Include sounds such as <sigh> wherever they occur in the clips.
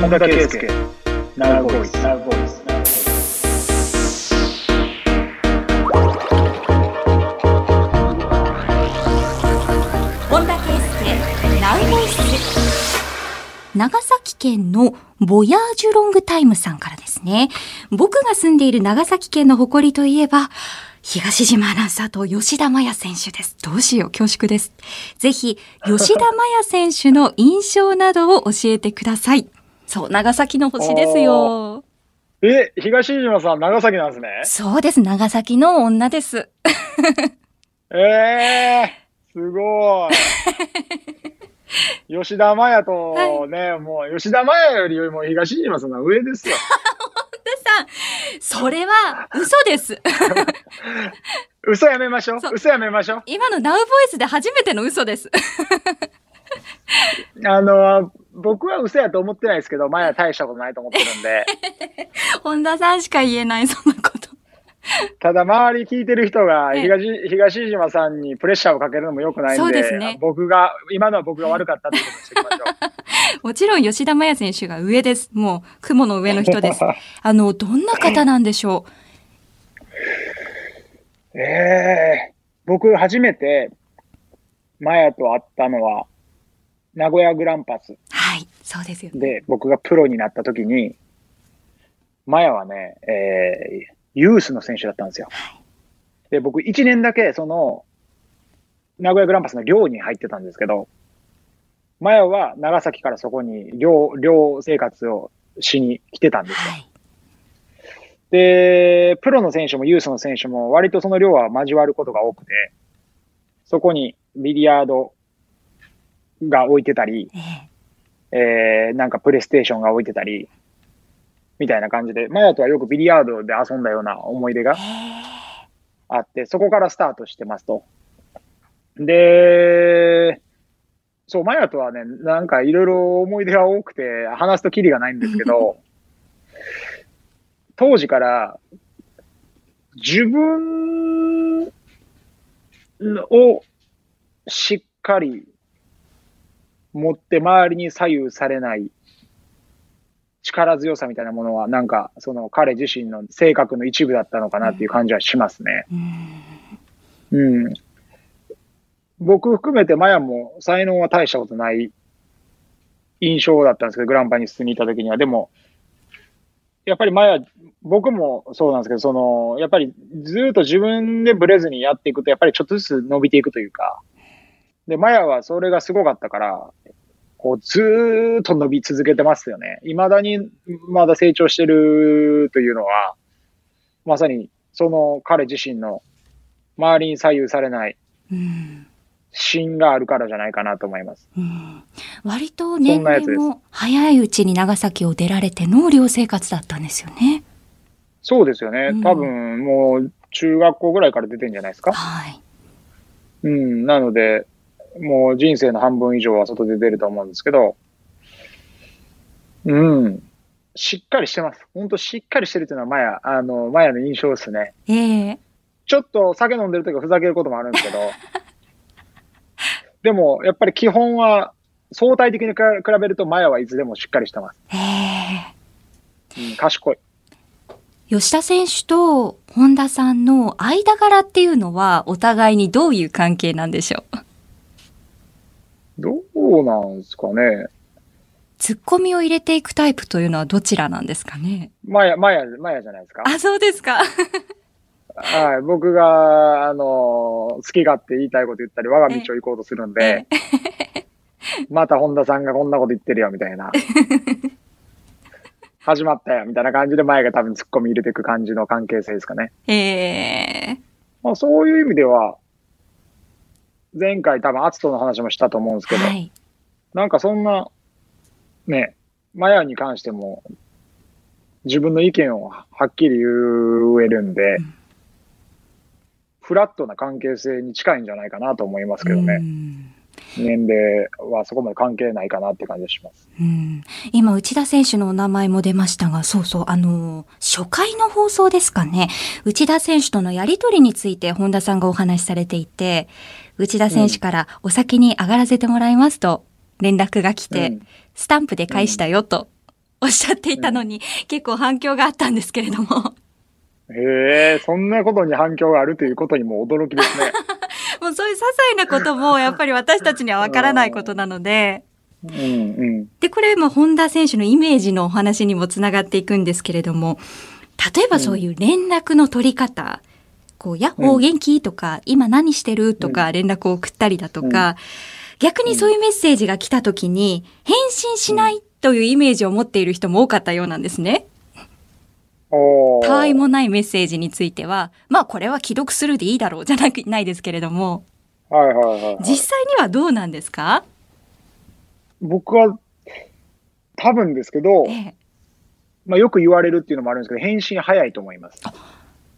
本田圭佑 Now Voice Now Voice 本田圭佑ナウボイス長崎県のボヤージュロングタイムさんからですね。僕が住んでいる長崎県の誇りといえば、東島アナウンサーと吉田麻也選手です。どうしよう、恐縮です。ぜひ、吉田麻也選手の印象などを教えてください。そう、長崎の星ですよ。え、東島さん、長崎なんですね？そうです、長崎の女です。ええー、すごい。<laughs> 吉田麻也とね、もう吉田麻也よりも東島さんの上ですよ。さん、それは嘘です。<laughs> 嘘やめましょう。嘘やめましょう。今のナウボイスで初めての嘘です。あの、僕は嘘やと思ってないですけど、麻也大したことないと思ってるんで、<laughs> 本田さんしか言えない、そんなこと。ただ周り聞いてる人がええ東、東島さんにプレッシャーをかけるのも良くないんで、そうですね僕が、今のは僕が悪かったってことにしておきましょう。<laughs> もちろん吉田麻也選手が上です。もう、雲の上の人です。<laughs> あの、どんな方なんでしょええ僕初めて、マヤと会ったのは、名古屋グランパスそうですよね。で、僕がプロになった時に、マヤはね、えー、ユースの選手だったんですよ。で、僕1年だけ、その、名古屋グランパスの寮に入ってたんですけど、マヤは長崎からそこに寮、寮生活をしに来てたんですよ。はい。で、プロの選手もユースの選手も割とその量は交わることが多くて、そこにビリヤードが置いてたり、えええー、なんかプレイステーションが置いてたり、みたいな感じで、マヤとはよくビリヤードで遊んだような思い出があって、そこからスタートしてますと。で、そう、マヤとはね、なんかいろいろ思い出が多くて、話すとキリがないんですけど、<laughs> 当時から、自分をしっかり持って周りに左右されない力強さみたいなものは、なんか、その彼自身の性格の一部だったのかなっていう感じはしますね。うんうん。僕含めてマヤも才能は大したことない印象だったんですけど、グランパに進みに行った時には。でも、やっぱりマヤ、僕もそうなんですけど、その、やっぱりずっと自分でブレずにやっていくと、やっぱりちょっとずつ伸びていくというか。で、マヤはそれがすごかったから、こう、ずーっと伸び続けてますよね。未だに、まだ成長してるというのは、まさに、その彼自身の周りに左右されないうん芯があるからじゃないかなと思います。うん割と年齢も早いうちに長崎を出られての寮生活だったんですよね。そうですよねうん。多分、もう、中学校ぐらいから出てんじゃないですか。はい。うん。なので、もう人生の半分以上は外で出ると思うんですけど、うん。しっかりしてます。本当しっかりしてるっていうのはマヤ、あの、マヤの印象ですね。ええちょっと酒飲んでる時はふざけることもあるんですけど、でも、やっぱり基本は、相対的に比べるとマヤはいつでもしっかりしてます。ええうん、賢い。吉田選手と本田さんの間柄っていうのはお互いにどういう関係なんでしょう？どうなんですかね。ツッコミを入れていくタイプというのはどちらなんですかね？マヤ、マヤ、マヤじゃないですか。あ、そうですか。はい。僕が、あの、好き勝手言いたいこと言ったり、我が道を行こうとするんで、<laughs> また本田さんがこんなこと言ってるよ、みたいな。<laughs> 始まったよ、みたいな感じで前が多分突っ込み入れていく感じの関係性ですかね。ええまあそういう意味では、前回多分アツトの話もしたと思うんですけど、はい。なんかそんな、ね、マヤに関しても、自分の意見をはっきり言えるんで、うんフラットな関係性に近いんじゃないかなと思いますけどうね。ん年齢はそこまで関係ないかなって感じがします。うん今、内田選手のお名前も出ましたが、そうそう、あの、初回の放送ですかね。内田選手とのやりとりについて本田さんがお話しされていて、内田選手からお先に上がらせてもらいますと連絡が来て、うんスタンプで返したよとおっしゃっていたのに、結構反響があったんですけれども。へえ、そんなことに反響があるということにも驚きですね。<laughs> もうそういう些細なことも、やっぱり私たちにはわからないことなので。うんうん。で、これも本田選手のイメージのお話にもつながっていくんですけれども、例えばそういう連絡の取り方、こう、やっほー元気？とか、今何してる？とか連絡を送ったりだとか、逆にそういうメッセージが来た時に、返信しないというイメージを持っている人も多かったようなんですね。おーたわいもないメッセージについては、まあこれは既読するでいいだろうじゃなくないですけれども、はいはいはいはい。実際にはどうなんですか？僕は、多分ですけどえ、え、まあよく言われるっていうのもあるんですけど、返信早いと思います。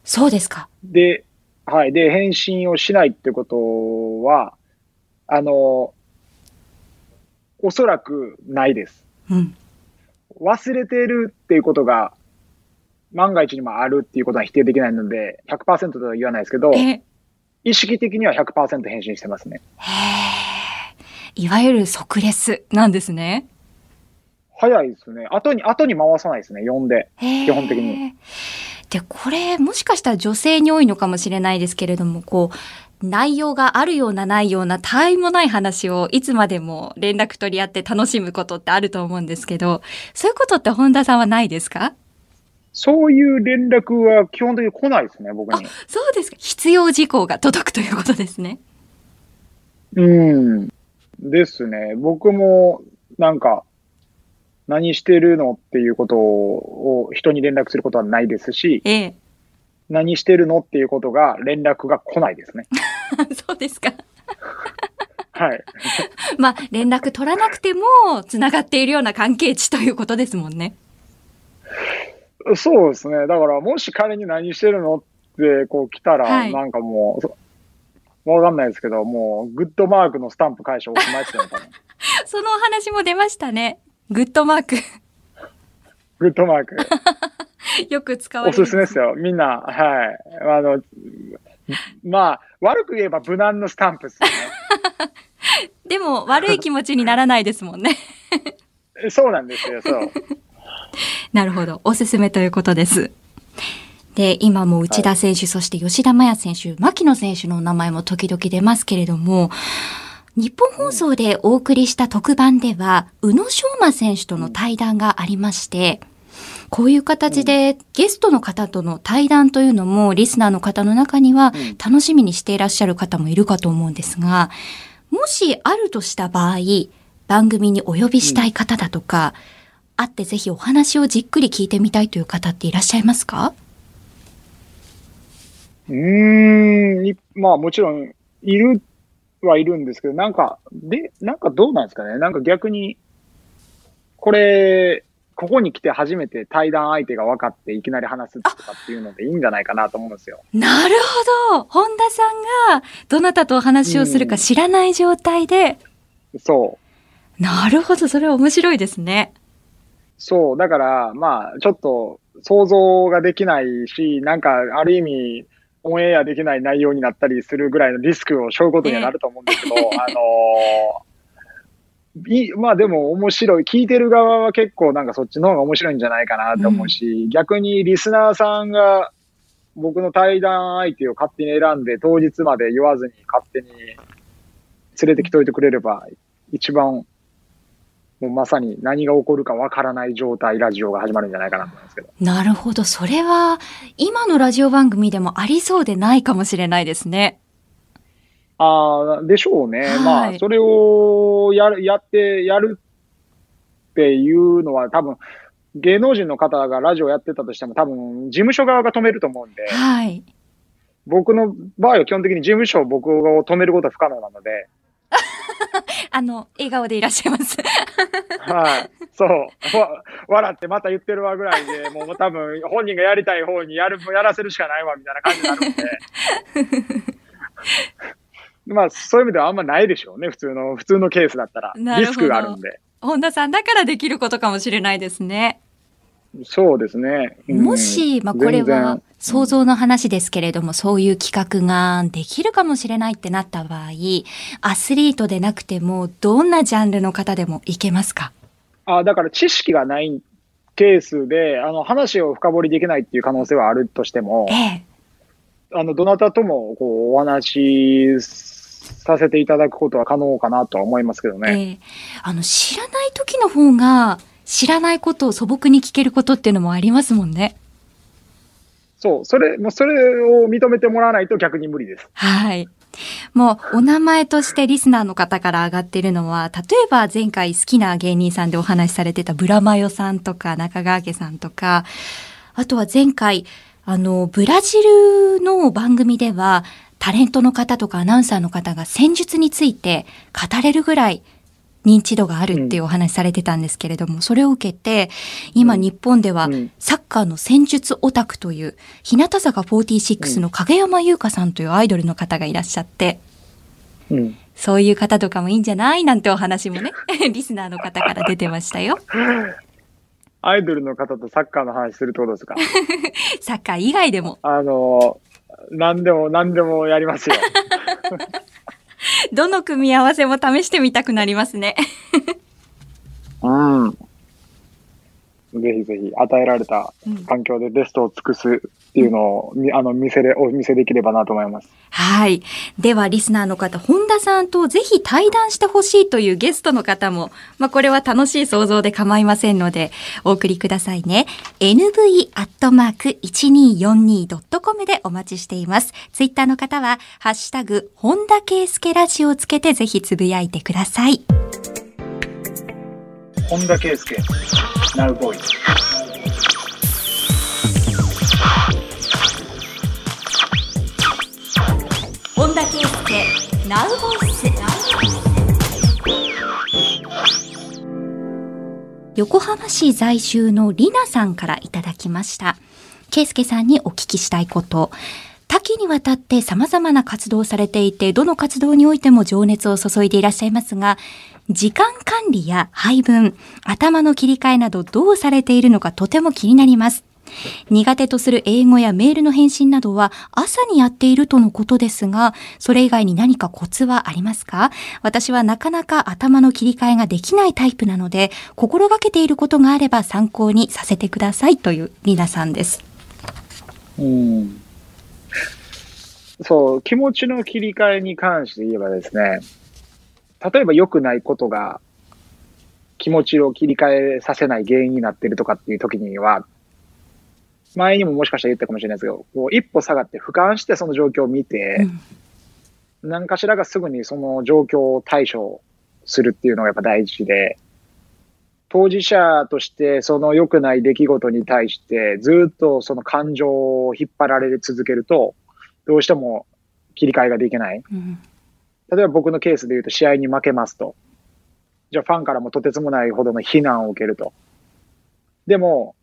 そうですか。で、はい。で、返信をしないってことは、あの、おそらくないです。うん。忘れてるっていうことが、万が一にもあるっていうことは否定できないので、100%とは言わないですけど、ええ、意識的には100%返信してますね。いわゆる即レスなんですね。早いですね。後に、後に回さないですね、読んで。基基本的に。で、これ、もしかしたら女性に多いのかもしれないですけれども、こう、内容があるようなないような、たわいもない話をいつまでも連絡取り合って楽しむことってあると思うんですけど、そういうことって本田さんはないですか？そういう連絡は基本的に来ないですね、僕に。そうですか。必要事項が届くということですね。うん。ですね。僕も、なんか、何してるのっていうことを人に連絡することはないですし、ええ。何してるのっていうことが連絡が来ないですね。<laughs> そうですか。はい。<laughs> まあ、連絡取らなくても、つながっているような関係値ということですもんね。そうですね。だから、もし仮に何してるのって、こう来たら、はいなんかもう、そわかんないですけど、もう、グッドマークのスタンプ返しておしまいですよね、多 <laughs> 分そのお話も出ましたね。グッドマーク。グッドマーク。<laughs> よく使われおる。すすめですよ。みんな、はい。あの、まあ、悪く言えば無難のスタンプですよね。<laughs> でも、悪い気持ちにならないですもんね。そうなんですよ、そう。<laughs> なるほど。おすすめということです。で、今も内田選手、そして吉田麻也選手、牧野選手のお名前も時々出ますけれども、日本放送でお送りした特番では、宇野昌磨選手との対談がありまして、こういう形でゲストの方との対談というのもリスナーの方の中にはうん楽しみにしていらっしゃる方もいるかと思うんですが、もしあるとした場合、番組にお呼びしたい方だとか、会ってぜひお話をじっくり聞いてみたいという方っていらっしゃいますか？うーん、いまあもちろん、いるはいるんですけど、なんか、で、なんかどうなんですかね？なんか逆に、これ、ここに来て初めて対談相手が分かっていきなり話すとかっていうのでいいんじゃないかなと思うんですよ。なるほど本田さんがどなたとお話をするか知らない状態で、そう。なるほど、それは面白いですね。そう。だから、まあ、ちょっと想像ができないし、なんか、ある意味、オンエアできない内容になったりするぐらいのリスクを背負うことにはなると思うんですけど、あのーいまあでも面白い。聞いてる側は結構なんかそっちの方が面白いんじゃないかなと思うし、逆にリスナーさんが僕の対談相手を勝手に選んで当日まで言わずに勝手に連れてきといてくれれば一番もうまさに何が起こるかわからない状態、ラジオが始まるんじゃないかなと思いますけど。なるほど。それは、今のラジオ番組でもありそうでないかもしれないですね。ああ、でしょうね。はいまあ、それをやる、やって、やるっていうのは多分、芸能人の方がラジオやってたとしても多分、事務所側が止めると思うんで、はい。僕の場合は基本的に事務所を僕を止めることは不可能なので、<laughs> あの、笑顔でいらっしゃいます。はい。そう。わ笑ってまた言ってるわぐらいで、<laughs> もう多分本人がやりたい方にやる、やらせるしかないわみたいな感じになるんで。まあ、そういう意味ではあんまないでしょうね。普通の、普通のケースだったら。リスクがあるんで。本田さんだからできることかもしれないですね。そうですね。うんもし、まあ、これは想像の話ですけれども、そういう企画ができるかもしれないってなった場合、アスリートでなくても、どんなジャンルの方でもいけますか？あ、だから知識がないケースで、あの、話を深掘りできないっていう可能性はあるとしても、ええ。あの、どなたとも、こう、お話しさせていただくことは可能かなとは思いますけどね。ええあの、知らない時の方が、知らないことを素朴に聞けることっていうのもありますもんね。そう、それ、もうそれを認めてもらわないと逆に無理です。はい。もう、お名前としてリスナーの方から上がってるのは、例えば前回好きな芸人さんでお話しされてたブラマヨさんとか中川家さんとか、あとは前回、あの、ブラジルの番組では、タレントの方とかアナウンサーの方が戦術について語れるぐらい認知度があるっていうお話されてたんですけれども、それを受けて、今日本ではうんサッカーの戦術オタクという、日向坂46の影山優香さんというアイドルの方がいらっしゃって、うん。そういう方とかもいいんじゃないなんてお話もね、<laughs> リスナーの方から出てましたよ。アイドルの方とサッカーの話するってことですか？<laughs> サッカー以外でも。あの、何でも何でもやりますよ。<laughs> <laughs> どの組み合わせも試してみたくなりますね。<laughs> うん。ぜひぜひ与えられたうん環境でベストを尽くすっていうのを、みあの、見せれ、お見せできればなと思います。はい。では、リスナーの方、本田さんとぜひ対談してほしいというゲストの方も、まあ、これは楽しい想像で構いませんので、お送りくださいね。nv.1242.com でお待ちしています。ツイッターの方は、ハッシュタグ、本田圭佑ラジオをつけてぜひつぶやいてください。本田圭佑、ナウボーイ。本田圭佑、ナウボイス。横浜市在住のりなさんからいただきました。圭介さんにお聞きしたいこと。多岐にわたって様々な活動をされていて、どの活動においても情熱を注いでいらっしゃいますが、時間管理や配分、頭の切り替えなどどうされているのかとても気になります。苦手とする英語やメールの返信などは朝にやっているとのことですが、それ以外に何かコツはありますか？私はなかなか頭の切り替えができないタイプなので、心がけていることがあれば参考にさせてくださいというリナさんです。うん。そう、気持ちの切り替えに関して言えばですね、例えば良くないことが気持ちを切り替えさせない原因になってるとかっていう時には、前にももしかしたら言ったかもしれないですけど、こう一歩下がって俯瞰してその状況を見て、何かしらがすぐにその状況を対処するっていうのがやっぱ大事で、当事者としてその良くない出来事に対してずっとその感情を引っ張られ続けると、どうしても切り替えができない。うん例えば僕のケースで言うと試合に負けますと。じゃあファンからもとてつもないほどの非難を受けると。でも、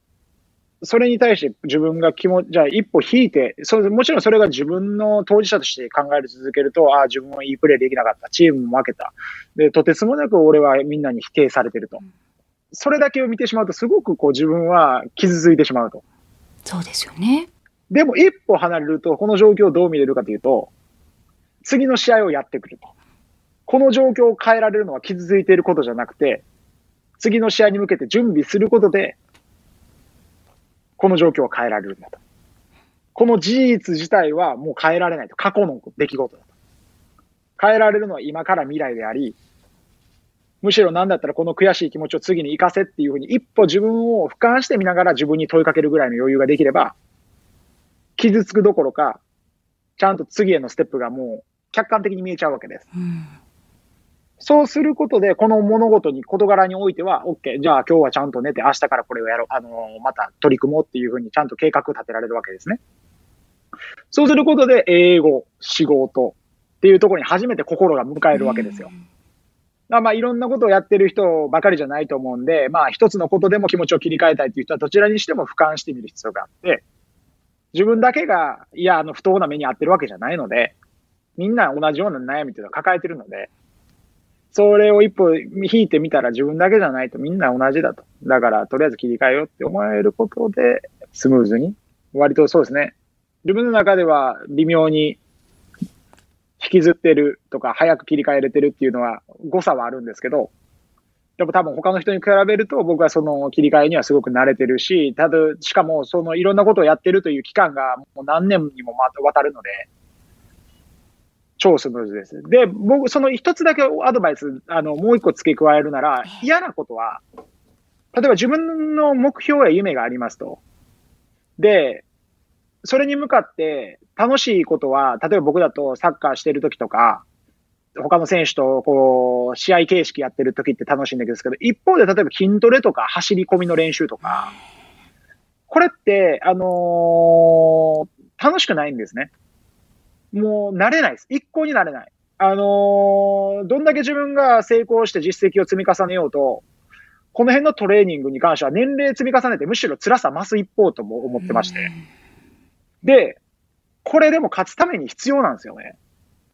それに対して自分が気持ち、じゃあ一歩引いて、それもちろんそれが自分の当事者として考える続けると、ああ、自分はいいプレーできなかった。チームも負けた。で、とてつもなく俺はみんなに否定されてると。それだけを見てしまうと、すごくこう自分は傷ついてしまうと。そうですよね。でも一歩離れると、この状況をどう見れるかというと、次の試合をやってくると。この状況を変えられるのは傷ついていることじゃなくて、次の試合に向けて準備することで、この状況を変えられるんだと。この事実自体はもう変えられないと。過去の出来事だと。変えられるのは今から未来であり、むしろなんだったらこの悔しい気持ちを次に生かせっていうふうに一歩自分を俯瞰してみながら自分に問いかけるぐらいの余裕ができれば、傷つくどころか、ちゃんと次へのステップがもう客観的に見えちゃうわけです。うんそうすることで、この物事に、事柄においては、OK、じゃあ今日はちゃんと寝て、明日からこれをやろう、あのーまた取り組もうっていうふうにちゃんと計画立てられるわけですね。そうすることで、英語、仕事っていうところに初めて心が迎えるわけですよ。まあまあいろんなことをやってる人ばかりじゃないと思うんで、まあ一つのことでも気持ちを切り替えたいっていう人はどちらにしても俯瞰してみる必要があって、自分だけが、いや、あの不当な目に遭ってるわけじゃないので、みんな同じような悩みっていうのは抱えてるので、それを一歩引いてみたら自分だけじゃないとみんな同じだと。だからとりあえず切り替えようって思えることで、スムーズに、割とそうですね。自分の中では微妙に引きずってるとか、早く切り替えれてるっていうのは誤差はあるんですけど、でも多分他の人に比べると僕はその切り替えにはすごく慣れてるし、ただ、しかもそのいろんなことをやってるという期間がもう何年にも渡るので、超スムーズです。で、僕、その一つだけアドバイス、あの、もう一個付け加えるなら、嫌なことは、例えば自分の目標や夢がありますと。で、それに向かって楽しいことは、例えば僕だとサッカーしてる時とか、他の選手とこう、試合形式やってる時って楽しいんですけど、一方で例えば筋トレとか走り込みの練習とか、これって、あのー、楽しくないんですね。もう慣れないです。一向になれない。あのー、どんだけ自分が成功して実績を積み重ねようと、この辺のトレーニングに関しては年齢積み重ねてむしろ辛さ増す一方とも思ってまして。で、これでも勝つために必要なんですよね。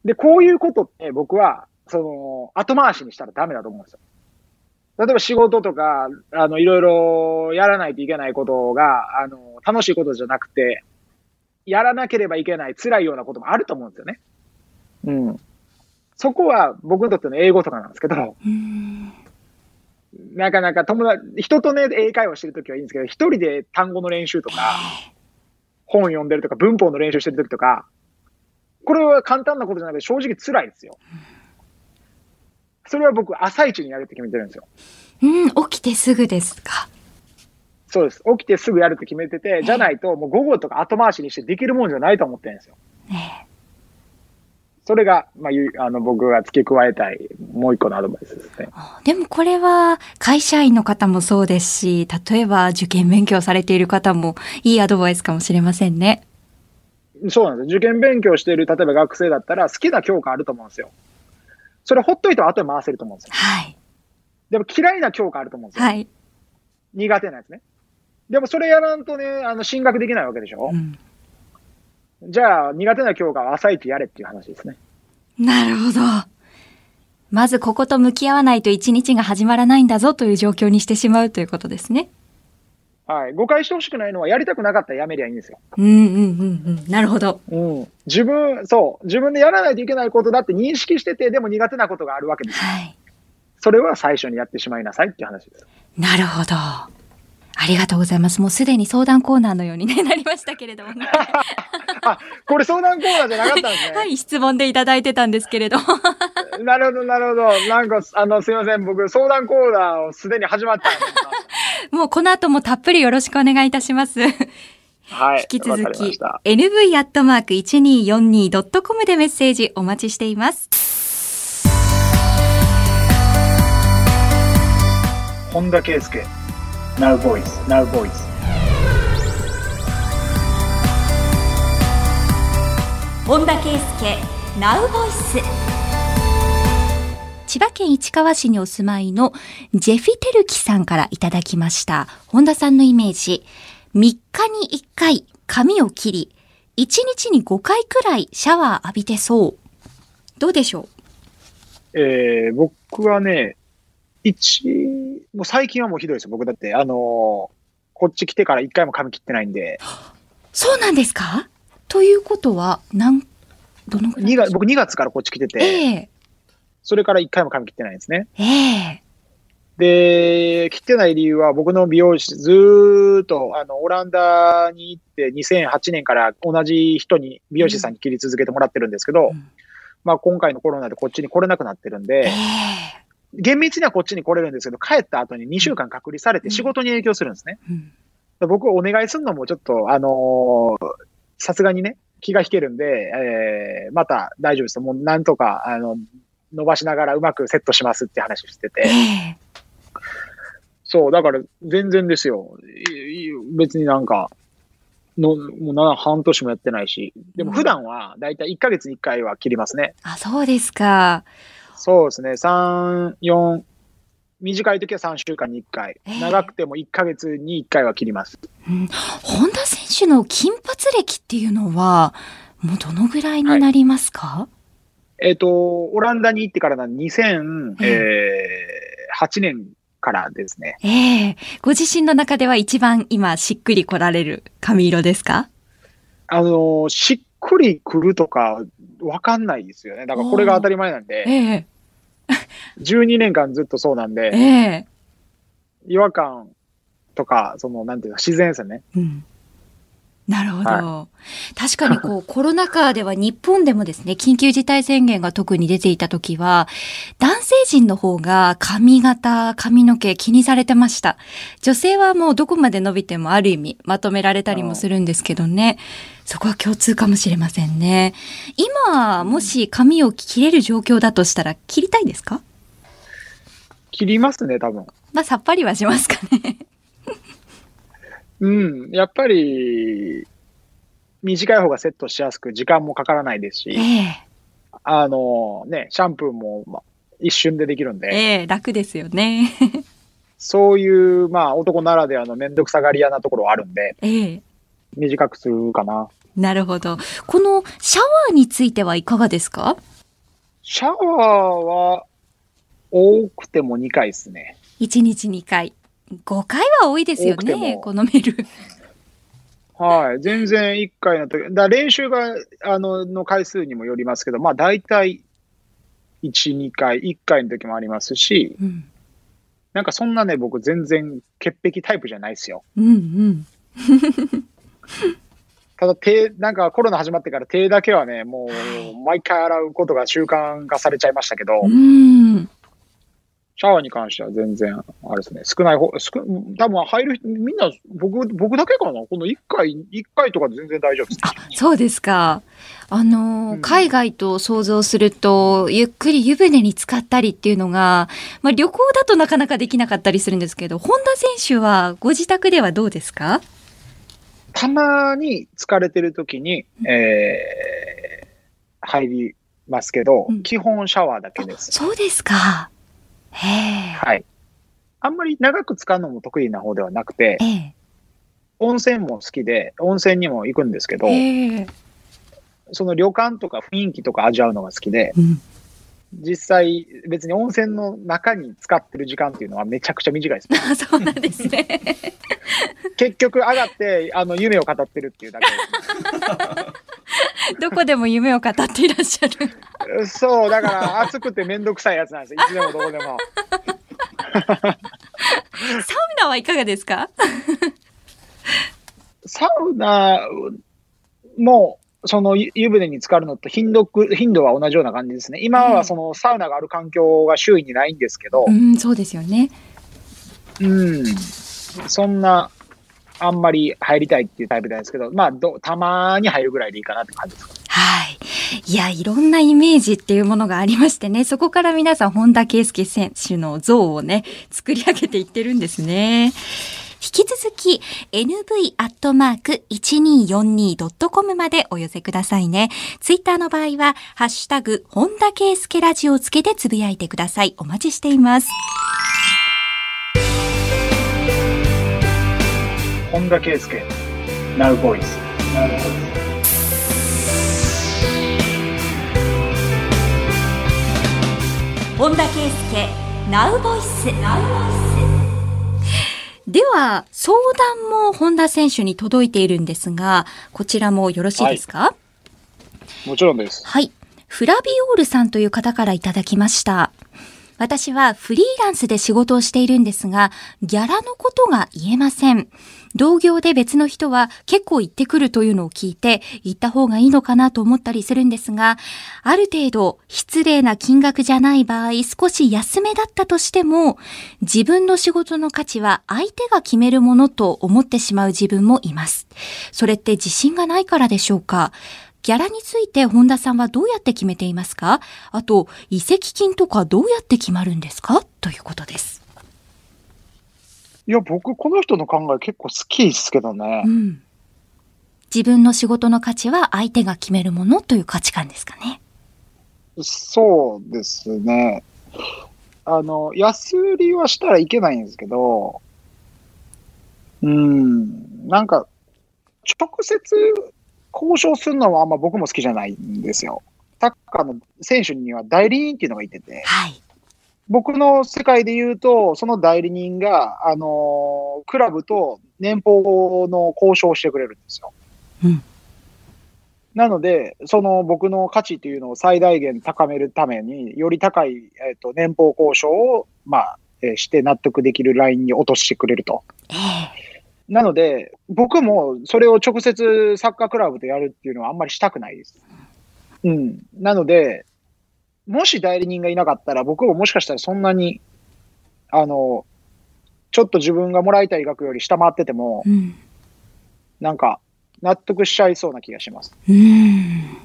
で、こういうことって僕は、その、後回しにしたらダメだと思うんですよ。例えば仕事とか、あの、いろいろやらないといけないことが、あの、楽しいことじゃなくて、やらなければいけない辛いようなこともあると思うんですよね。うん。そこは僕にとっての英語とかなんですけど、なかなか友達、人とね、英会話してるときはいいんですけど、一人で単語の練習とか、本読んでるとか、文法の練習してるときとか、これは簡単なことじゃなくて正直辛いですよ。それは僕、朝一にやるって決めてるんですよ。うん、起きてすぐですか。そうです。起きてすぐやるって決めてて、じゃないともう午後とか後回しにしてできるもんじゃないと思ってるんですよ。それが、まあ、あの僕が付け加えたいもう一個のアドバイスですね。でもこれは会社員の方もそうですし、例えば受験勉強されている方もいいアドバイスかもしれませんね。そうなんです。受験勉強している、例えば学生だったら好きな教科あると思うんですよ。それほっといて後で回せると思うんですよ。はい。でも嫌いな教科あると思うんですよ。はい。苦手なやつね。でもそれやらんとね、あの、進学できないわけでしょ、うん、じゃあ、苦手な教科は朝一やれっていう話ですね。なるほど。まずここと向き合わないと一日が始まらないんだぞという状況にしてしまうということですね。はい。誤解してほしくないのは、やりたくなかったらやめりゃいいんですよ。うんうんうんうん。なるほど。うん。自分、そう。自分でやらないといけないことだって認識してて、でも苦手なことがあるわけです。はい。それは最初にやってしまいなさいっていう話です。なるほど。ありがとうございます。もうすでに相談コーナーのように、ね、なりましたけれどもね。<laughs> あ、これ相談コーナーじゃなかったんですね。<laughs> はい、質問でいただいてたんですけれど。<laughs> なるほど、なるほど。なんか、あの、すいません。僕、相談コーナーをすでに始まった。もうこの後もたっぷりよろしくお願いいたします。はい。引き続き、nv.1242.com でメッセージお待ちしています。本田圭佑 Now Voice, Now Voice. 本田圭佑 Now Voice 千葉県市川市にお住まいのジェフィテルキさんからいただきました。本田さんのイメージ。3日に1回髪を切り、1日に5回くらいシャワー浴びてそう。どうでしょう？えー、僕はね、一、もう最近はもうひどいですよ。僕だって、あのー、こっち来てから一回も髪切ってないんで。そうなんですか？ということは、なん、どのぐらい月僕2月からこっち来てて、ええー、それから一回も髪切ってないんですね。ええー、で、切ってない理由は僕の美容師、ずっと、あの、オランダに行って2008年から同じ人に、美容師さんに切り続けてもらってるんですけど、うん、まあ今回のコロナでこっちに来れなくなってるんで、えー厳密にはこっちに来れるんですけど、帰った後に2週間隔離されて仕事に影響するんですね。うんうん、僕お願いするのもちょっと、あのさすがにね、気が引けるんで、えー、また大丈夫です。もうなんとか、あの、伸ばしながらうまくセットしますって話してて。えー、そう、だから全然ですよ。別になんか、の、もうな、半年もやってないし。でも普段はだいたい1ヶ月に1回は切りますね。あ、そうですか。そうですね、3、4、短い時は3週間に1回、えー、長くても1か月に1回は切ります、うん、本田選手の金髪歴っていうのは、もうどのぐらいになりますか、はい、えっ、ー、と、オランダに行ってからな2008、えー、年からですね。ええー、ご自身の中では一番今しっくり来られる髪色ですか？あの、しっくりくるとかわかんないですよね。だからこれが当たり前なんで。ええ <laughs> 12年間ずっとそうなんえで、え違和感とか、その、なんていうか、自然さね。うん。なるほど。は確かにこう、<laughs> コロナ禍では日本でもですね、緊急事態宣言が特に出ていた時は、男性陣の方が髪型、髪の毛気にされてました。女性はもうどこまで伸びてもある意味まとめられたりもするんですけどね。そこは共通かもしれませんね。今、もし髪を切れる状況だとしたら切りたいですか？切りますね、多分。まあ、さっぱりはしますかね。うん。やっぱり、短い方がセットしやすく、時間もかからないですえし、えあの、ね、シャンプーも、まあ、一瞬でできるんで、ええ楽ですよね。<laughs> そういう、まあ、男ならではのめんどくさがり屋なところはあるんで、ええ短くするかな。なるほど。このシャワーについてはいかがですか？シャワーは、多くても2回ですね。?1 日2回。5回は多いですよね、もこのメル。はい。全然1回の時、だ練習が、あの、の回数にもよりますけど、まあ、大体、1、2回、1回の時もありますし、うん。なんかそんなね、僕全然潔癖タイプじゃないですよ。うんうん。<laughs> ただ手、なんかコロナ始まってから手だけはね、もう毎回洗うことが習慣化されちゃいましたけど、うん。シャワーに関しては全然、あれですね、少ない方、少多分入る人、みんな、僕、僕だけかな？この1回、一回とかで全然大丈夫です。あ、そうですか。あのーうん海外と想像すると、ゆっくり湯船に浸かったりっていうのが、まあ旅行だとなかなかできなかったりするんですけど、本田選手はご自宅ではどうですか？たまに疲れてる時に、えー、入りますけど、うん基本シャワーだけです。そうですか。はい。あんまり長く使うのも得意な方ではなくて、ええ。温泉も好きで、温泉にも行くんですけど、ええ。その旅館とか雰囲気とか味わうのが好きで、うん。実際別に温泉の中に使ってる時間っていうのはめちゃくちゃ短いです。あ、<laughs> そうなんですね。結局上がって、あの、夢を語ってるっていうだけです。どこでも夢を語っていらっしゃる。そう、だから暑くてめんどくさいやつなんですよ。いつでもどこでも。サウナはいかがですか？サウナも、その湯湯船に浸かるのと頻度く、頻度は同じような感じですね。今はそのサウナがある環境が周囲にないんですけどう、ん、そうですよね。うん、そんな、あんまり入りたいっていうタイプなんですけど、まあど、たまに入るぐらいでいいかなって感じですか。はい。いや、いろんなイメージっていうものがありましてね、そこから皆さん、本田圭佑選手の像をね、作り上げていってるんですね。引き続き、nv.1242.com までお寄せくださいね。ツイッターの場合は、ハッシュタグ、本田圭佑ラジオをつけてつぶやいてください。お待ちしています。本田圭佑、ナウボーイズ。本田圭佑ナウボイスでは相談も本田選手に届いているんですがこちらもよろしいですか？もちろんです。はい、フラビオールさんという方からいただきました私はフリーランスで仕事をしているんですが、ギャラのことが言えません。同業で別の人は結構言ってくるというのを聞いて、言った方がいいのかなと思ったりするんですが、ある程度失礼な金額じゃない場合、少し安めだったとしても、自分の仕事の価値は相手が決めるものと思ってしまう自分もいます。それって自信がないからでしょうか？ギャラについて本田さんはどうやって決めていますか？あと、移籍金とかどうやって決まるんですか？ということです。いや、僕、この人の考え結構好きですけどねう。ん。自分の仕事の価値は相手が決めるものという価値観ですかね。そうですね。あの、安売りはしたらいけないんですけど、うん、なんか、直接交渉するのはあんま僕も好きじゃないんですよ。サッカーの選手には代理人っていうのがいてて、はい。僕の世界で言うと、その代理人が、あの、クラブと年俸の交渉をしてくれるんですよ。うん。なので、その僕の価値というのを最大限高めるために、より高い、えー、と年俸交渉を、まあ、えーして納得できるラインに落としてくれると。えなので、僕もそれを直接サッカークラブとやるっていうのはあんまりしたくないです。うん。なので、もし代理人がいなかったら、僕ももしかしたらそんなに、あの、ちょっと自分がもらいたい額より下回っててもえ、うん。なんか、納得しちゃいそうな気がします。うん。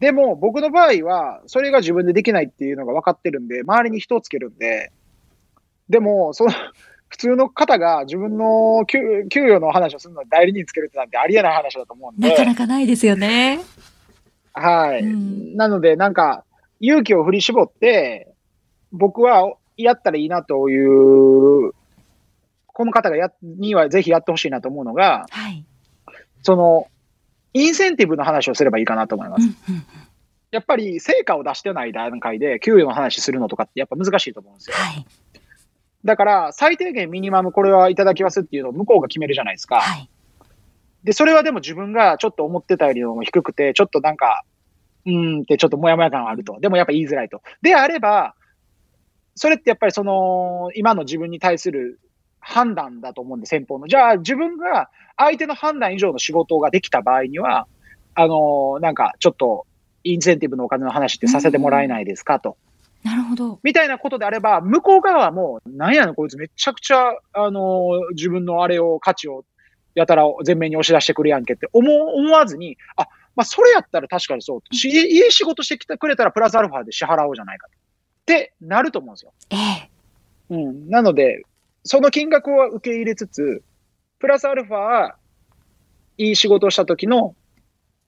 でも、僕の場合は、それが自分でできないっていうのが分かってるんで、周りに人をつけるんで、でも、その、普通の方が自分の給給与の話をするのに代理人つけるってなんてありえない話だと思うんで、なかなかないですよね。はい。うんなので、なんか、勇気を振り絞って、僕はやったらいいなという、この方がやにはぜひやってほしいなと思うのが、はい。その、インセンティブの話をすればいいかなと思います。うんうん。やっぱり成果を出してない段階で給与の話するのとかってやっぱ難しいと思うんですよ。はい。だから、最低限ミニマムこれはいただきますっていうのを向こうが決めるじゃないですか。はい。で、それはでも自分がちょっと思ってたよりも低くて、ちょっとなんか、うーんってちょっともやもや感があると。でもやっぱ言いづらいと。であれば、それってやっぱりその、今の自分に対する判断だと思うんで、先方の。じゃあ自分が相手の判断以上の仕事ができた場合には、あのなんかちょっと、インセンティブのお金の話ってさせてもらえないですかと。なるほど。みたいなことであれば、向こう側はもう、なんやねん、こいつめちゃくちゃ、あのー自分のあれを、価値を、やたら前面に押し出してくるやんけって思う思わずに、あ、まあ、それやったら確かにそういい仕事してきてくれたらプラスアルファで支払おうじゃないかと。ってなると思うんですよ。ええ。うん。なので、その金額を受け入れつつ、プラスアルファ、いい仕事をした時の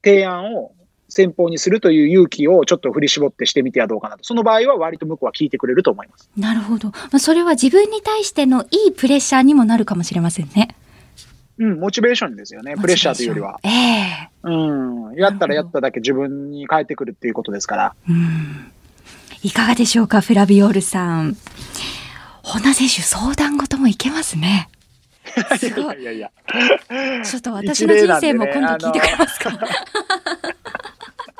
提案を先方にするという勇気をちょっと振り絞ってしてみてはどうかなと。その場合は割と向こうは聞いてくれると思います。なるほど。まあ、それは自分に対してのいいプレッシャーにもなるかもしれませんね。うん、モチベーションですよね。プレッシャーというよりは。ええうん。やったらやっただけ自分に返ってくるっていうことですから。うん。いかがでしょうか、フラビオールさん。本田選手、相談事もいけますね。すごい。いやいや。ちょっと私の人生も今度聞いてくれますか？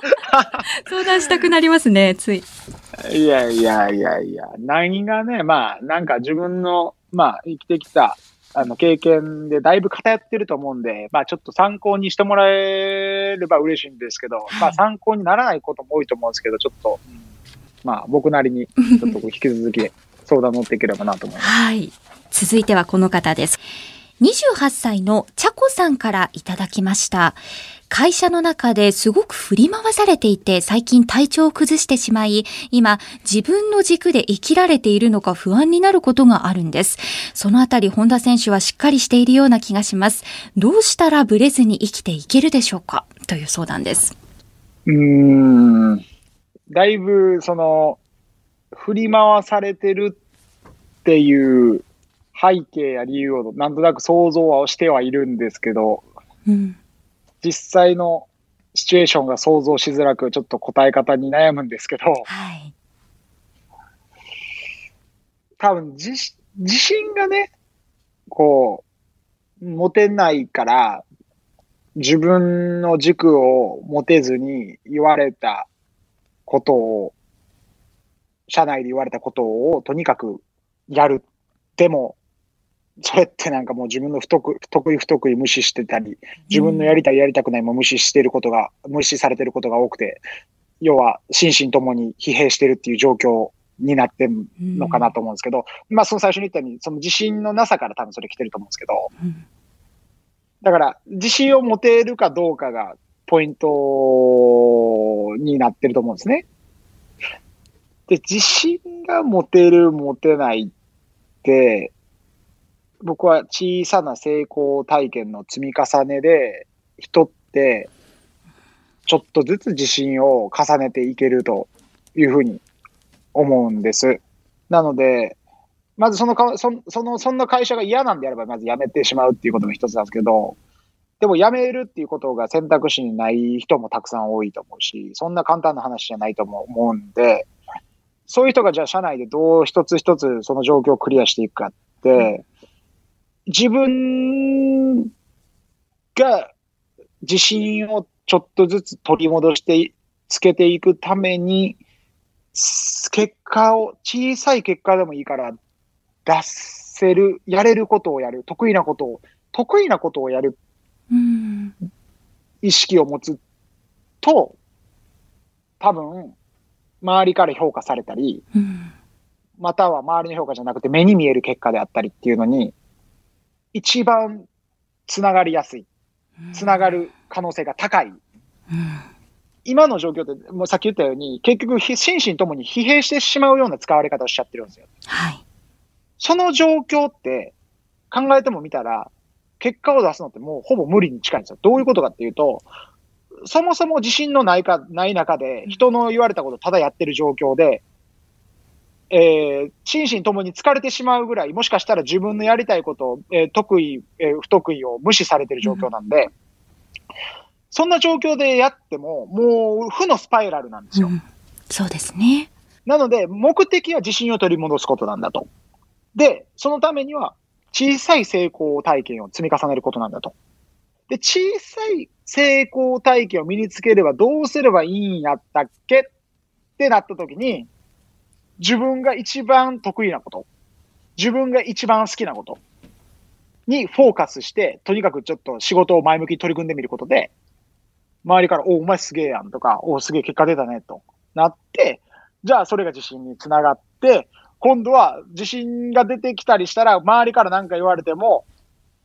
<laughs> 相談したくなりますね、つい。いやいやいやいや。何がね、まあ、なんか自分の、まあ、生きてきた、あの、経験でだいぶ偏ってると思うんで、まあ、ちょっと参考にしてもらえれば嬉しいんですけど、はいまあ、参考にならないことも多いと思うんですけど、ちょっと、うんまあ、僕なりに、ちょっと引き続き <laughs> 相談乗っていければなと思います。はい。続いてはこの方です。28歳のチャコさんからいただきました。会社の中ですごく振り回されていて、最近体調を崩してしまい、今自分の軸で生きられているのか不安になることがあるんです。そのあたり本田選手はしっかりしているような気がします。どうしたらブレずに生きていけるでしょうか？という相談です。うーん。だいぶ、その、振り回されてるっていう背景や理由をなんとなく想像はしてはいるんですけど、うん。実際のシチュエーションが想像しづらく、ちょっと答え方に悩むんですけど、はい。多分自し自信がね、こう、持てないから、自分の軸を持てずに言われたことを、社内で言われたことをとにかくやる。でも、<laughs> それってなんかもう自分の不得得意不得意無視してたり、自分のやりたいやりたくないも無視してることが、無視されてることが多くて、要は心身ともに疲弊してるっていう状況になってんのかなと思うんですけど、まあその最初に言ったように、その自信のなさから多分それ来てると思うんですけど、うんだから自信を持てるかどうかがポイントになってると思うんですね。で、自信が持てる、持てないって、僕は小さな成功体験の積み重ねで、人って、ちょっとずつ自信を重ねていけるというふうに思うんです。なので、まずそのか、そその、そんな会社が嫌なんであれば、まず辞めてしまうっていうことも一つなんですけど、でも辞めるっていうことが選択肢にない人もたくさん多いと思うし、そんな簡単な話じゃないとも思うんで、そういう人がじゃあ社内でどう一つ一つその状況をクリアしていくかって、自分が自信をちょっとずつ取り戻してつけていくために、結果を、小さい結果でもいいから出せる、やれることをやる、得意なことを、得意なことをやるうん。意識を持つと、多分、周りから評価されたり、うん。または周りの評価じゃなくて目に見える結果であったりっていうのに、一番つながりやすい、つながる可能性が高い。うん。今の状況って、もうさっき言ったように、結局、ひ心身ともに疲弊してしまうような使われ方をしちゃってるんですよ。はい。その状況って考えてもみたら、結果を出すのってもうほぼ無理に近いんですよ。どういうことかっていうと、そもそも自信のないか、ない中で、人の言われたことをただやってる状況で、えー、心身ともに疲れてしまうぐらい、もしかしたら自分のやりたいことを、えー得意、えー不得意を無視されてる状況なんで、そんな状況でやっても、もう負のスパイラルなんですよ。うんそうですね。なので、目的は自信を取り戻すことなんだと。で、そのためには、小さい成功体験を積み重ねることなんだと。で、小さい成功体験を身につければどうすればいいんやったっけ？ってなった時に、自分が一番得意なこと、自分が一番好きなこと。にフォーカスして、とにかくちょっと仕事を前向きに取り組んでみることで、周りから、お、お前すげえやんとか、お、すげえ結果出たねとなって、じゃあそれが自信につながって、今度は自信が出てきたりしたら、周りから何か言われても、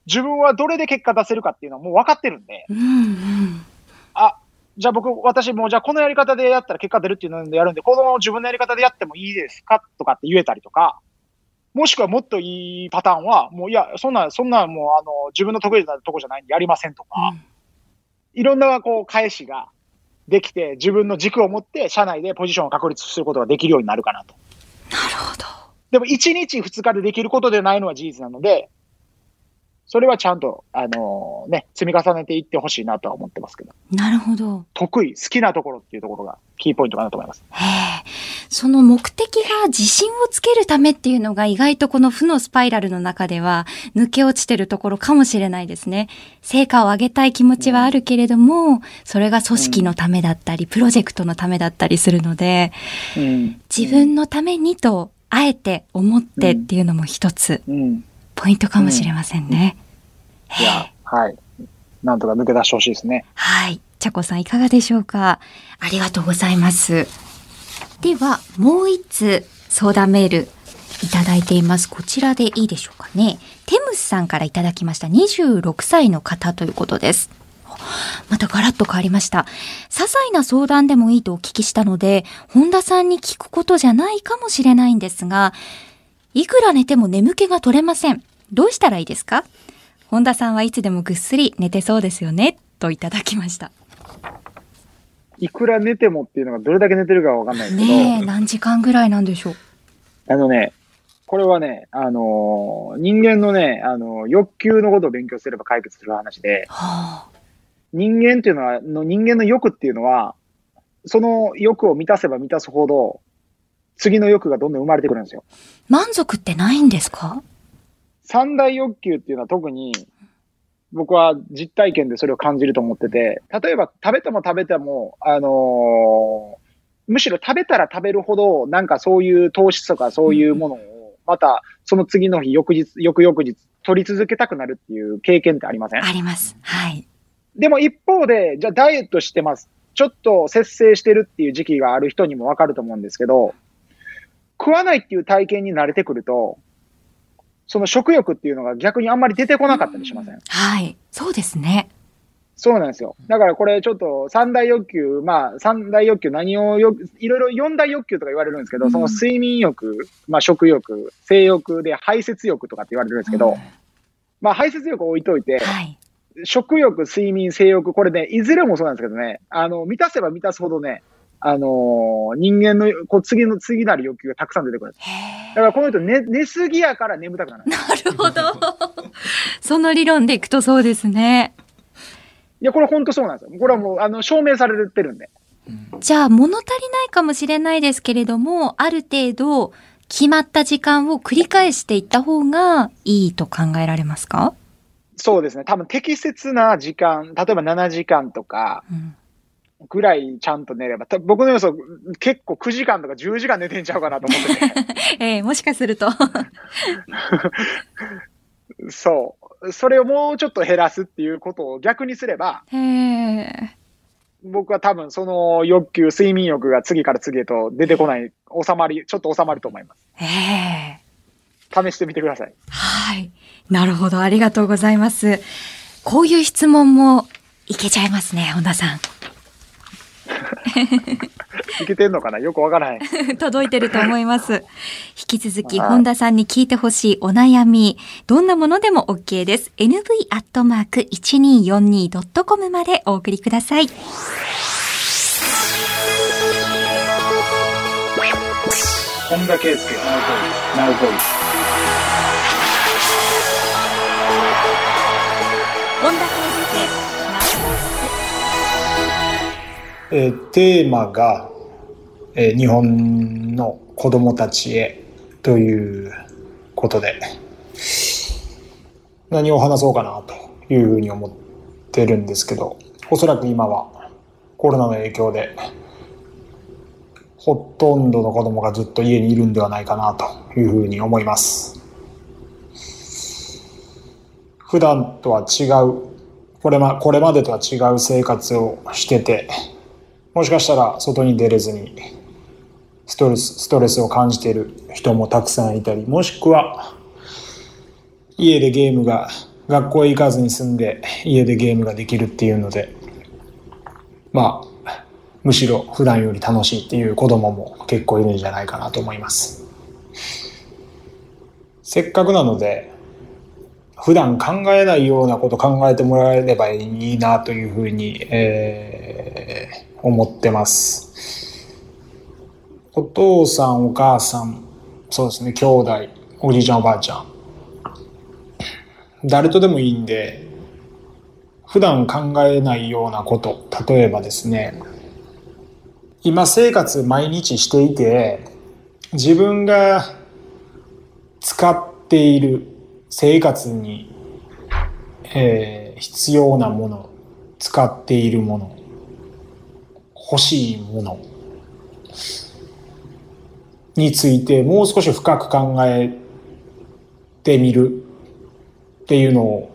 自分はどれで結果出せるかっていうのはもう分かってるんで、うんうん。あ、じゃあ僕、私もうじゃあこのやり方でやったら結果出るっていうのでやるんで、この自分のやり方でやってもいいですかとかって言えたりとか、もしくはもっといいパターンは、もういや、そんな、そんなもうあの、自分の得意なとこじゃないんでやりませんとか、いろんなこう返しができて、自分の軸を持って社内でポジションを確立することができるようになるかなと。なるほど。でも1日2日でできることでないのは事実なので、それはちゃんと、あのね、積み重ねていってほしいなとは思ってますけど、なるほど。得意、好きなところっていうところがキーポイントかなと思います。へえ。その目的が自信をつけるためっていうのが意外とこの負のスパイラルの中では抜け落ちてるところかもしれないですね。成果を上げたい気持ちはあるけれども、それが組織のためだったり、プロジェクトのためだったりするので、うん。自分のためにと、あえて思ってっていうのも一つうん。ポイントかもしれませんね。いや、はい。なんとか抜け出してほしいですね。はい。ちゃこさんいかがでしょうか？ありがとうございます。では、もう一つ相談メールいただいています。こちらでいいでしょうかね？テムスさんからいただきました。26歳の方ということです。またガラッと変わりました。些細な相談でもいいとお聞きしたので、本田さんに聞くことじゃないかもしれないんですが、いくら寝ても眠気が取れません。どうしたらいいですか？本田さんはいつでもぐっすり寝てそうですよねといただきました。いくら寝てもっていうのがどれだけ寝てるかはわかんないですけど、ねえ、何時間ぐらいなんでしょう？あのね、これはね、あのー人間のね、あのー欲求のことを勉強すれば解決する話で、はあ、人間っていうのは、の人間の欲っていうのは、その欲を満たせば満たすほど、次の欲がどんどん生まれてくるんですよ。満足ってないんですか？三大欲求っていうのは特に、僕は実体験でそれを感じると思ってて、例えば食べても食べても、あのーむしろ食べたら食べるほど、なんかそういう糖質とかそういうものを、またその次の日、翌日、翌々日、取り続けたくなるっていう経験ってありません？あります。はい。でも一方で、じゃあダイエットしてます。ちょっと節制してるっていう時期がある人にもわかると思うんですけど、食わないっていう体験に慣れてくると、その食欲っていうのが逆にあんまり出てこなかったりしません、はい。そうですね。そうなんですよ。だからこれちょっと三大欲求、まあ三大欲求何をよ、いろいろ四大欲求とか言われるんですけど、うんその睡眠欲、まあ食欲、性欲で排泄欲とかって言われるんですけど、うんまあ排泄欲置いといて、はい。食欲、睡眠、性欲、これね、いずれもそうなんですけどね、あの、満たせば満たすほどね、あのー人間のこう次の次なる欲求がたくさん出てくるんです。へだからこの人寝、寝すぎやから眠たくなる。え。なるほど。<laughs> その理論でいくとそうですね。いや、これ本当そうなんですよ。これはもう、あの、証明されてるんで。じゃあ、物足りないかもしれないですけれども、ある程度、決まった時間を繰り返していった方がいいと考えられますか？そうですね。多分適切な時間、例えば7時間とか、うんぐらいちゃんと寝れば、僕の予想結構9時間とか10時間寝てんちゃうかなと思ってて。<laughs> ええー、もしかすると。<laughs> そう。それをもうちょっと減らすっていうことを逆にすれば、僕は多分その欲求、睡眠欲が次から次へと出てこない、収まり、ちょっと収まると思います。え試してみてください。はい。なるほど。ありがとうございます。こういう質問もいけちゃいますね、本田さん。<laughs> いけてんのかな？よくわからない。<laughs> 届いてると思います。<laughs> 引き続き、本田さんに聞いてほしいお悩み、どんなものでも OK です。nv.1242.com までお送りください。本田圭佑、ナウボイス。本田えー、テーマが、えー、日本の子供たちへということで、何を話そうかなというふうに思ってるんですけど、おそらく今はコロナの影響で、ほとんどの子供がずっと家にいるんではないかなというふうに思います。普段とは違う、これま、これまでとは違う生活をしてて、もしかしたら外に出れずにストレス、ストレスを感じている人もたくさんいたり、もしくは家でゲームが、学校へ行かずに済んで家でゲームができるっていうので、まあ、むしろ普段より楽しいっていう子供も結構いるんじゃないかなと思います。せっかくなので、普段考えないようなこと考えてもらえればいいなというふうに、えー、思ってます。お父さん、お母さん、そうですね、兄弟、おじいちゃん、おばあちゃん。誰とでもいいんで、普段考えないようなこと、例えばですね、今生活毎日していて、自分が使っている生活に、えー、必要なもの、使っているもの、欲しいものについてもう少し深く考えてみるっていうのを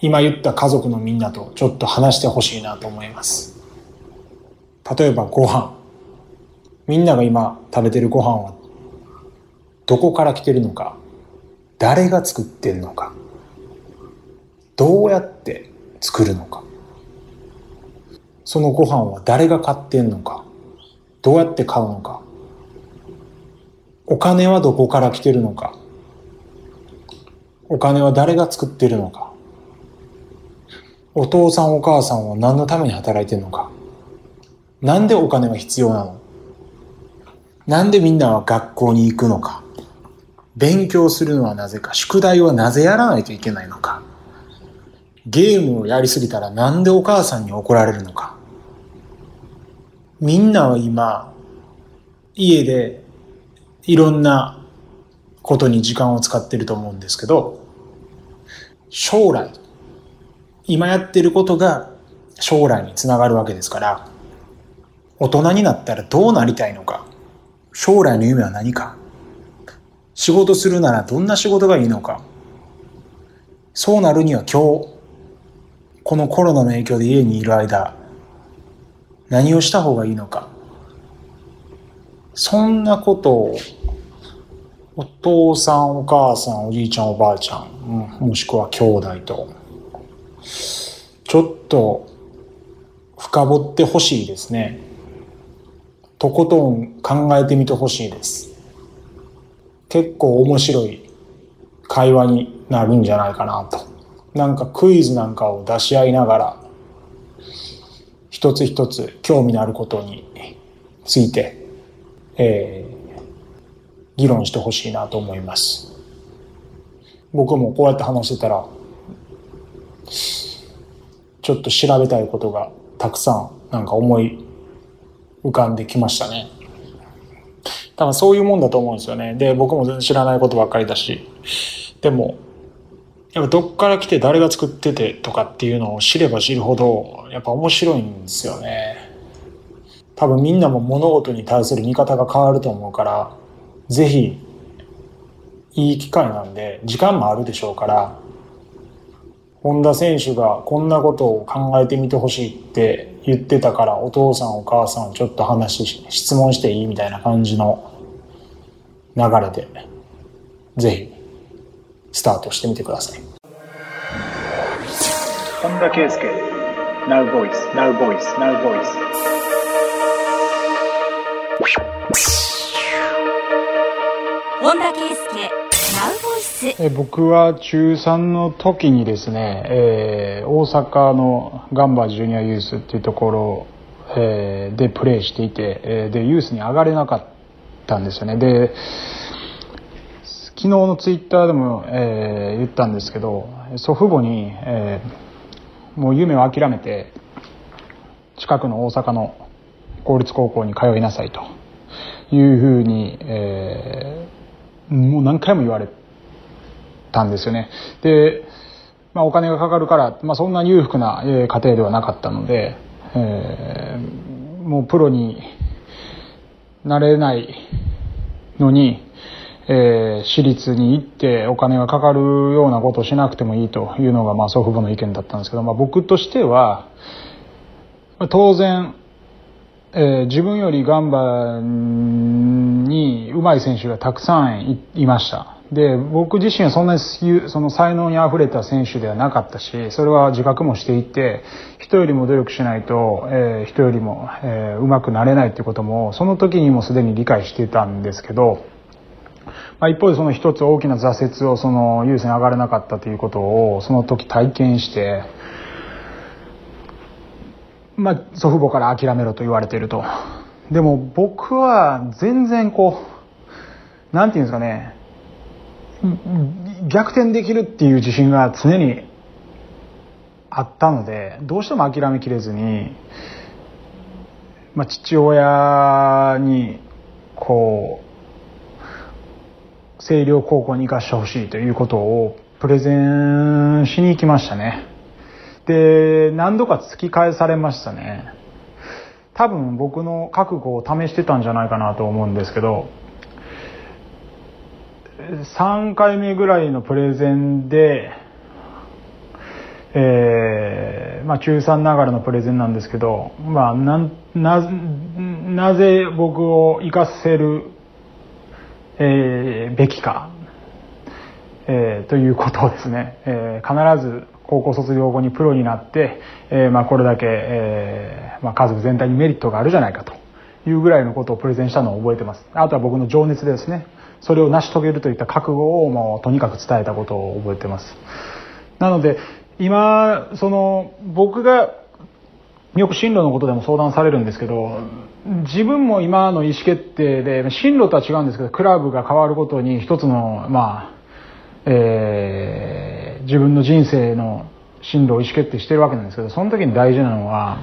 今言った家族のみんなとちょっと話してほしいなと思います。例えばご飯。みんなが今食べてるご飯はどこから来てるのか、誰が作ってんのか、どうやって作るのか、そのご飯は誰が買ってんのか、どうやって買うのか、お金はどこから来てるのか、お金は誰が作ってるのか、お父さんお母さんは何のために働いてるのか、なんでお金は必要なのなんでみんなは学校に行くのか勉強するのはなぜか宿題はなぜやらないといけないのかゲームをやりすぎたらなんでお母さんに怒られるのかみんなは今家でいろんなことに時間を使ってると思うんですけど将来今やってることが将来につながるわけですから大人になったらどうなりたいのか、将来の夢は何か、仕事するならどんな仕事がいいのか、そうなるには今日、このコロナの影響で家にいる間、何をした方がいいのか、そんなことを、お父さん、お母さん、おじいちゃん、おばあちゃん、もしくは兄弟と、ちょっと深掘ってほしいですね。とことん考えてみてほしいです。結構面白い会話になるんじゃないかなと。なんかクイズなんかを出し合いながら、一つ一つ興味のあることについて、えー、議論してほしいなと思います。僕もこうやって話してたら、ちょっと調べたいことがたくさんなんか思い浮かんできましたね。多分そういうもんだと思うんですよね。で、僕も全然知らないことばっかりだし、でも、やっぱどっから来て誰が作っててとかっていうのを知れば知るほど、やっぱ面白いんですよね。多分みんなも物事に対する見方が変わると思うから、ぜひ、いい機会なんで、時間もあるでしょうから、本田選手がこんなことを考えてみてほしいって言ってたから、お父さんお母さんちょっと話し、質問していいみたいな感じの流れで、ぜひ、スタートしてみてください。本田圭佑。Now Voice Now Voice Now Voice 本田圭佑。Now Voice え僕は中3の時にですね、えー、大阪のガンバジュニアユースっていうところ、えー、でプレーしていて、えー、でユースに上がれなかったんですよね。で昨日のツイッターでも、えー、言ったんですけど祖父母に、えー、もう夢を諦めて近くの大阪の公立高校に通いなさいというふうに、えー、もう何回も言われたんですよね。で、まあ、お金がかかるから、まあ、そんな裕福な家庭ではなかったので、えー、もうプロになれないのにえー、私立に行ってお金がかかるようなことをしなくてもいいというのが、まあ、祖父母の意見だったんですけど、まあ、僕としては、当然、えー、自分よりガンバに上手い選手がたくさんいました。で、僕自身はそんなにその才能に溢れた選手ではなかったし、それは自覚もしていて、人よりも努力しないと、えー、人よりも、えー、上手くなれないってことも、その時にもすでに理解していたんですけど、まあ、一方でその一つ大きな挫折をその優先上がれなかったということをその時体験して、まあ、祖父母から諦めろと言われていると。でも僕は全然こう、なんていうんですかね、逆転できるっていう自信が常にあったので、どうしても諦めきれずに、まあ、父親に、こう、星稜高校に行かしてほしいということをプレゼンしに行きましたね。で、何度か突き返されましたね。多分僕の覚悟を試してたんじゃないかなと思うんですけど、3回目ぐらいのプレゼンで、えー、まあ中3ながらのプレゼンなんですけど、まあな、な、なぜ僕を行かせるえー、べきか、えー、ということをですね、えー、必ず高校卒業後にプロになって、えーまあ、これだけ、えーまあ、家族全体にメリットがあるじゃないかというぐらいのことをプレゼンしたのを覚えてます。あとは僕の情熱でですね、それを成し遂げるといった覚悟をもうとにかく伝えたことを覚えてます。なので、今、その、僕がよく進路のことでも相談されるんですけど、自分も今の意思決定で、進路とは違うんですけど、クラブが変わることに一つの、まあ、えー、自分の人生の進路を意思決定してるわけなんですけど、その時に大事なのは、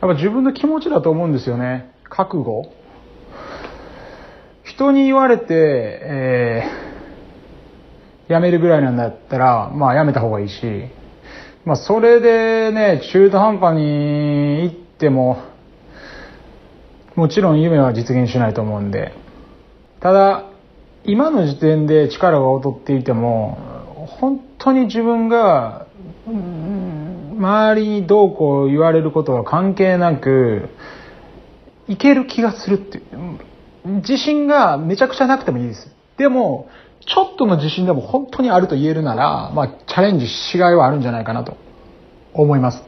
やっぱ自分の気持ちだと思うんですよね。覚悟。人に言われて、えー、辞めるぐらいなんだったら、まあ辞めた方がいいし、まあそれでね、中途半端に行っても、もちろん夢は実現しないと思うんで、ただ、今の時点で力が劣っていても、本当に自分が、周りにどうこう言われることは関係なく、いける気がするっていう。自信がめちゃくちゃなくてもいいです。でも、ちょっとの自信でも本当にあると言えるなら、まあ、チャレンジしがいはあるんじゃないかなと思います。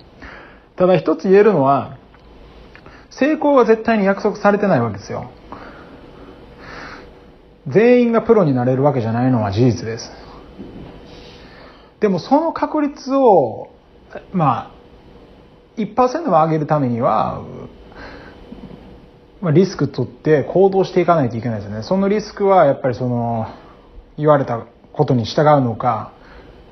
ただ一つ言えるのは、成功は絶対に約束されてないわけですよ。全員がプロになれるわけじゃないのは事実です。でもその確率を、まあ、1%も上げるためには、まあ、リスク取って行動していかないといけないですよね。そのリスクはやっぱりその、言われたことに従うのか、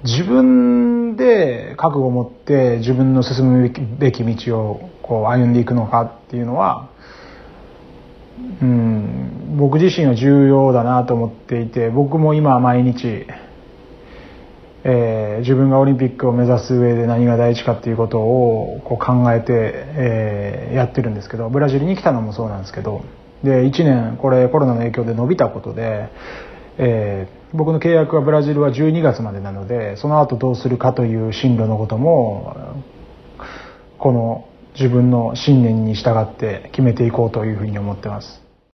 自分で覚悟を持って自分の進むべき道をこう歩んでいくのかっていうのは、うん、僕自身は重要だなと思っていて僕も今毎日えー、自分がオリンピックを目指す上で何が大事かっていうことをこう考えて、えー、やってるんですけどブラジルに来たのもそうなんですけどで1年これコロナの影響で伸びたことで、えー、僕の契約はブラジルは12月までなのでその後どうするかという進路のこともこの自分の信念に従って決めていこうというふうに思ってます。